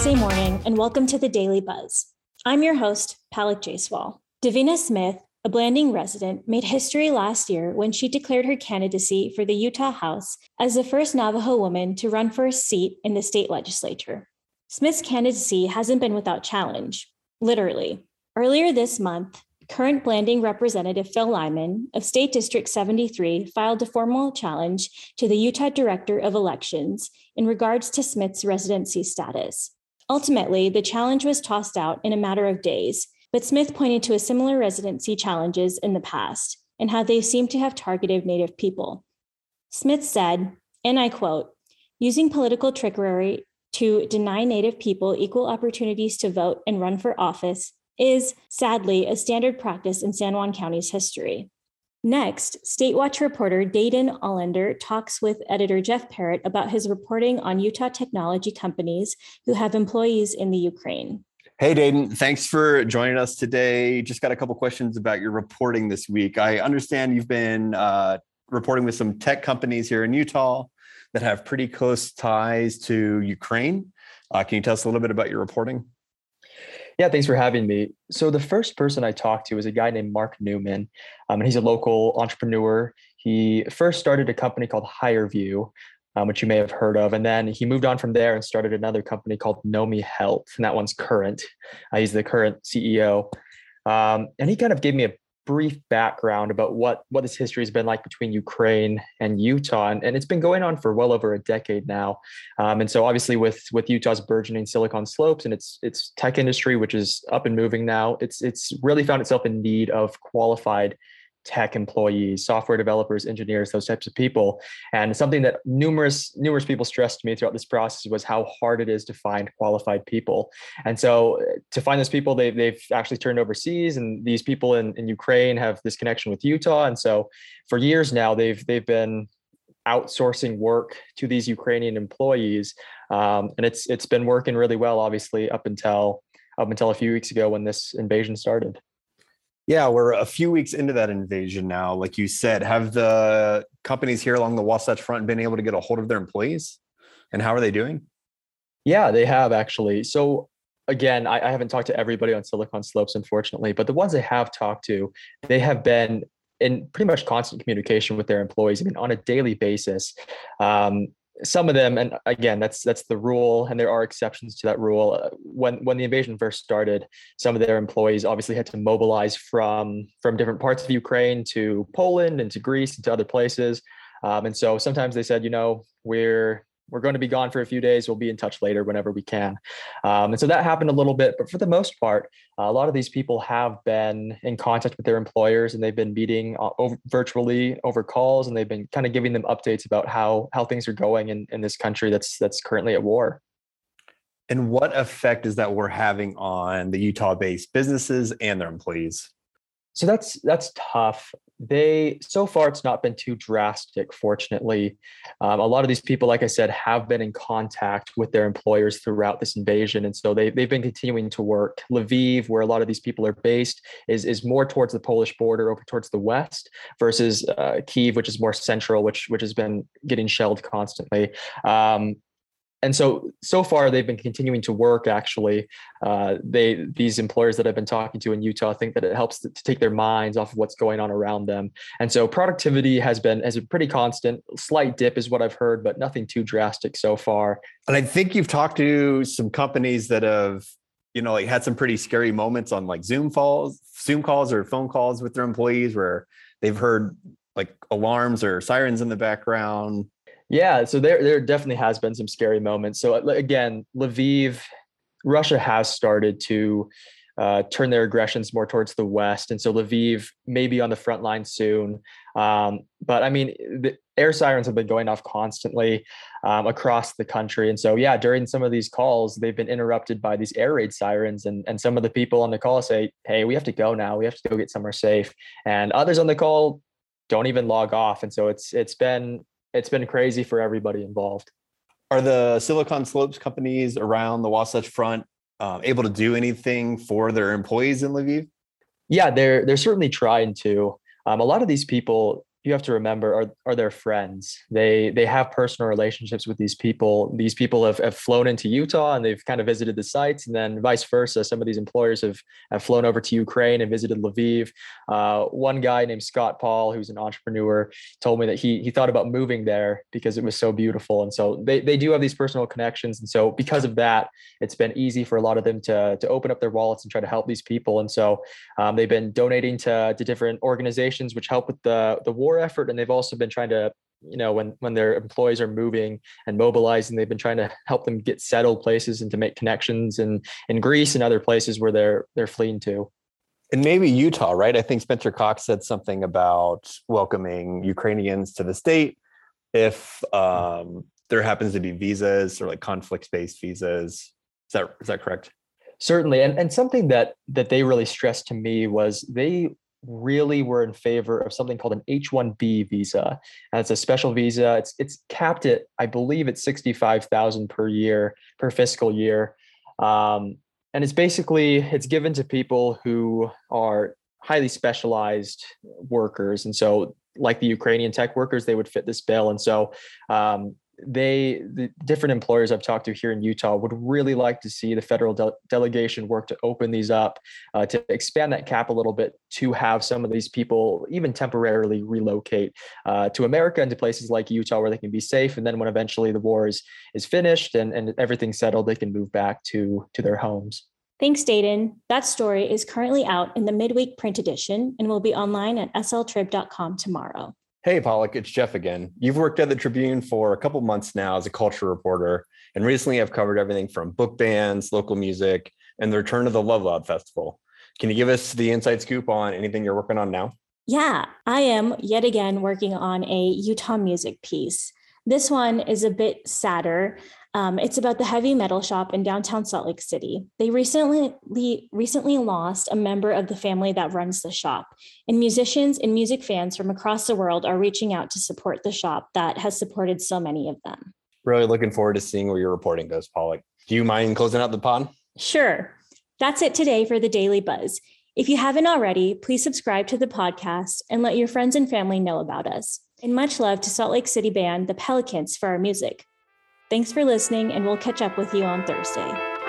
Thursday morning, and welcome to the Daily Buzz. I'm your host, Palak Jayswal. Davina Smith, a Blanding resident, made history last year when she declared her candidacy for the Utah House as the first Navajo woman to run for a seat in the state legislature. Smith's candidacy hasn't been without challenge, literally. Earlier this month, current Blanding Representative Phil Lyman of State District 73 filed a formal challenge to the Utah Director of Elections in regards to Smith's residency status. Ultimately, the challenge was tossed out in a matter of days but Smith pointed to a similar residency challenges in the past and how they seem to have targeted Native people. Smith said, and I quote, using political trickery to deny Native people equal opportunities to vote and run for office is, sadly, a standard practice in San Juan County's history. Next, State Watch reporter Daedan Olander talks with editor Jeff Parrott about his reporting on Utah technology companies who have employees in the Ukraine. Hey, Daedan, thanks for joining us today. Just got a couple questions about your reporting this week. I understand you've been uh, reporting with some tech companies here in Utah that have pretty close ties to Ukraine. Uh, can you tell us a little bit about your reporting? Yeah, thanks for having me. So, the first person I talked to was a guy named Mark Newman, um, and he's a local entrepreneur. He first started a company called HireVue, um, which you may have heard of. And then he moved on from there and started another company called Nomi Health, and that one's current. Uh, he's the current CEO. Um, and he kind of gave me a brief background about what what this history has been like between Ukraine and Utah, and, and it's been going on for well over a decade now. Um, and so, obviously, with with Utah's burgeoning Silicon Slopes and its its tech industry, which is up and moving now, it's it's really found itself in need of qualified tech employees, software developers, engineers, those types of people. And something that numerous numerous people stressed to me throughout this process was how hard it is to find qualified people. And so uh, to find those people, they've, they've actually turned overseas and these people in, in Ukraine have this connection with Utah. And so for years now, they've they've been outsourcing work to these Ukrainian employees. Um, and it's it's been working really well, obviously, up until up until a few weeks ago when this invasion started. Yeah, we're a few weeks into that invasion now. Like you said, have the companies here along the Wasatch Front been able to get a hold of their employees? And how are they doing? Yeah, they have actually. So again, I, I haven't talked to everybody on Silicon Slopes, unfortunately, but the ones I have talked to, they have been in pretty much constant communication with their employees. I mean, on a daily basis. Um, some of them and again that's that's the rule and there are exceptions to that rule. Uh, when when the invasion first started some of their employees obviously had to mobilize from from different parts of ukraine to poland and to greece and to other places. Um, and so sometimes they said you know we're we're going to be gone for a few days. We'll be in touch later whenever we can. Um, and so that happened a little bit, but for the most part, uh, a lot of these people have been in contact with their employers and they've been meeting uh, over, virtually over calls and they've been kind of giving them updates about how how things are going in, in this country that's that's currently at war. And what effect is that we're having on the Utah-based businesses and their employees? So that's that's tough they so far it's not been too drastic fortunately. Um, a lot of these people like i said have been in contact with their employers throughout this invasion and so they, they've been continuing to work. Lviv where a lot of these people are based is, is more towards the polish border over towards the west versus uh, kiev which is more central which which has been getting shelled constantly. Um, and so so far they've been continuing to work actually. Uh, they these employers that i've been talking to in utah think that it helps to, take their minds off of what's going on around them. And so productivity has been has been pretty constant. Slight dip is what i've heard but nothing too drastic so far. And i think you've talked to some companies that have you know like had some pretty scary moments on like zoom calls zoom calls or phone calls with their employees where they've heard like alarms or sirens in the background yeah, so there there definitely has been some scary moments. So again, Lviv, Russia has started to uh, turn their aggressions more towards the west, and so Lviv may be on the front line soon. Um, but I mean, the air sirens have been going off constantly um, across the country, and so yeah, during some of these calls, they've been interrupted by these air raid sirens, and and some of the people on the call say, "Hey, we have to go now. We have to go get somewhere safe," and others on the call don't even log off, and so it's it's been it's been crazy for everybody involved. Are the Silicon Slopes companies around the Wasatch Front uh, able to do anything for their employees in Lviv? Yeah, they're they're certainly trying to. Um, a lot of these people you have to remember are are their friends. They they have personal relationships with these people. These people have, have flown into Utah and they've kind of visited the sites, and then vice versa. Some of these employers have have flown over to Ukraine and visited Lviv. Uh, one guy named Scott Paul, who's an entrepreneur, told me that he he thought about moving there because it was so beautiful. And so they they do have these personal connections, and so because of that, it's been easy for a lot of them to to open up their wallets and try to help these people. And so um, they've been donating to to different organizations which help with the the war effort, and they've also been trying to you know when when their employees are moving and mobilizing they've been trying to help them get settled places and to make connections in in greece and other places where they're they're fleeing to. And maybe utah right? I think spencer cox said something about welcoming ukrainians to the state if um, there happens to be visas or like conflict-based visas. Is that is that correct? Certainly. And, and something that that they really stressed to me was they really were in favor of something called an H-1B visa. And it's a special visa. It's it's capped at I believe it's 65,000 per year per fiscal year. Um, and it's basically it's given to people who are highly specialized workers and so like the Ukrainian tech workers they would fit this bill and so um, they the different employers I've talked to here in Utah would really like to see the federal de- delegation work to open these up uh, to expand that cap a little bit to have some of these people even temporarily relocate uh, to America and to places like Utah where they can be safe and then when eventually the war is is finished and, and everything's settled they can move back to to their homes. Thanks, Daedan. That story is currently out in the midweek print edition and will be online at sltrib.com tomorrow. Hey, Palak, it's Jeff again. You've worked at the Tribune for a couple months now as a culture reporter, and recently I've covered everything from book bans, local music, and the return of the Love Loud Festival. Can you give us the inside scoop on anything you're working on now? Yeah, I am yet again working on a Utah music piece. This one is a bit sadder. Um, it's about the heavy metal shop in downtown Salt Lake City. They recently recently lost a member of the family that runs the shop, and musicians and music fans from across the world are reaching out to support the shop that has supported so many of them. Really looking forward to seeing where your reporting goes, Palak. Do you mind closing out the pod? Sure. That's it today for the Daily Buzz. If you haven't already, please subscribe to the podcast and let your friends and family know about us. And much love to Salt Lake City band The Pelicans for our music. Thanks for listening, and we'll catch up with you on Thursday.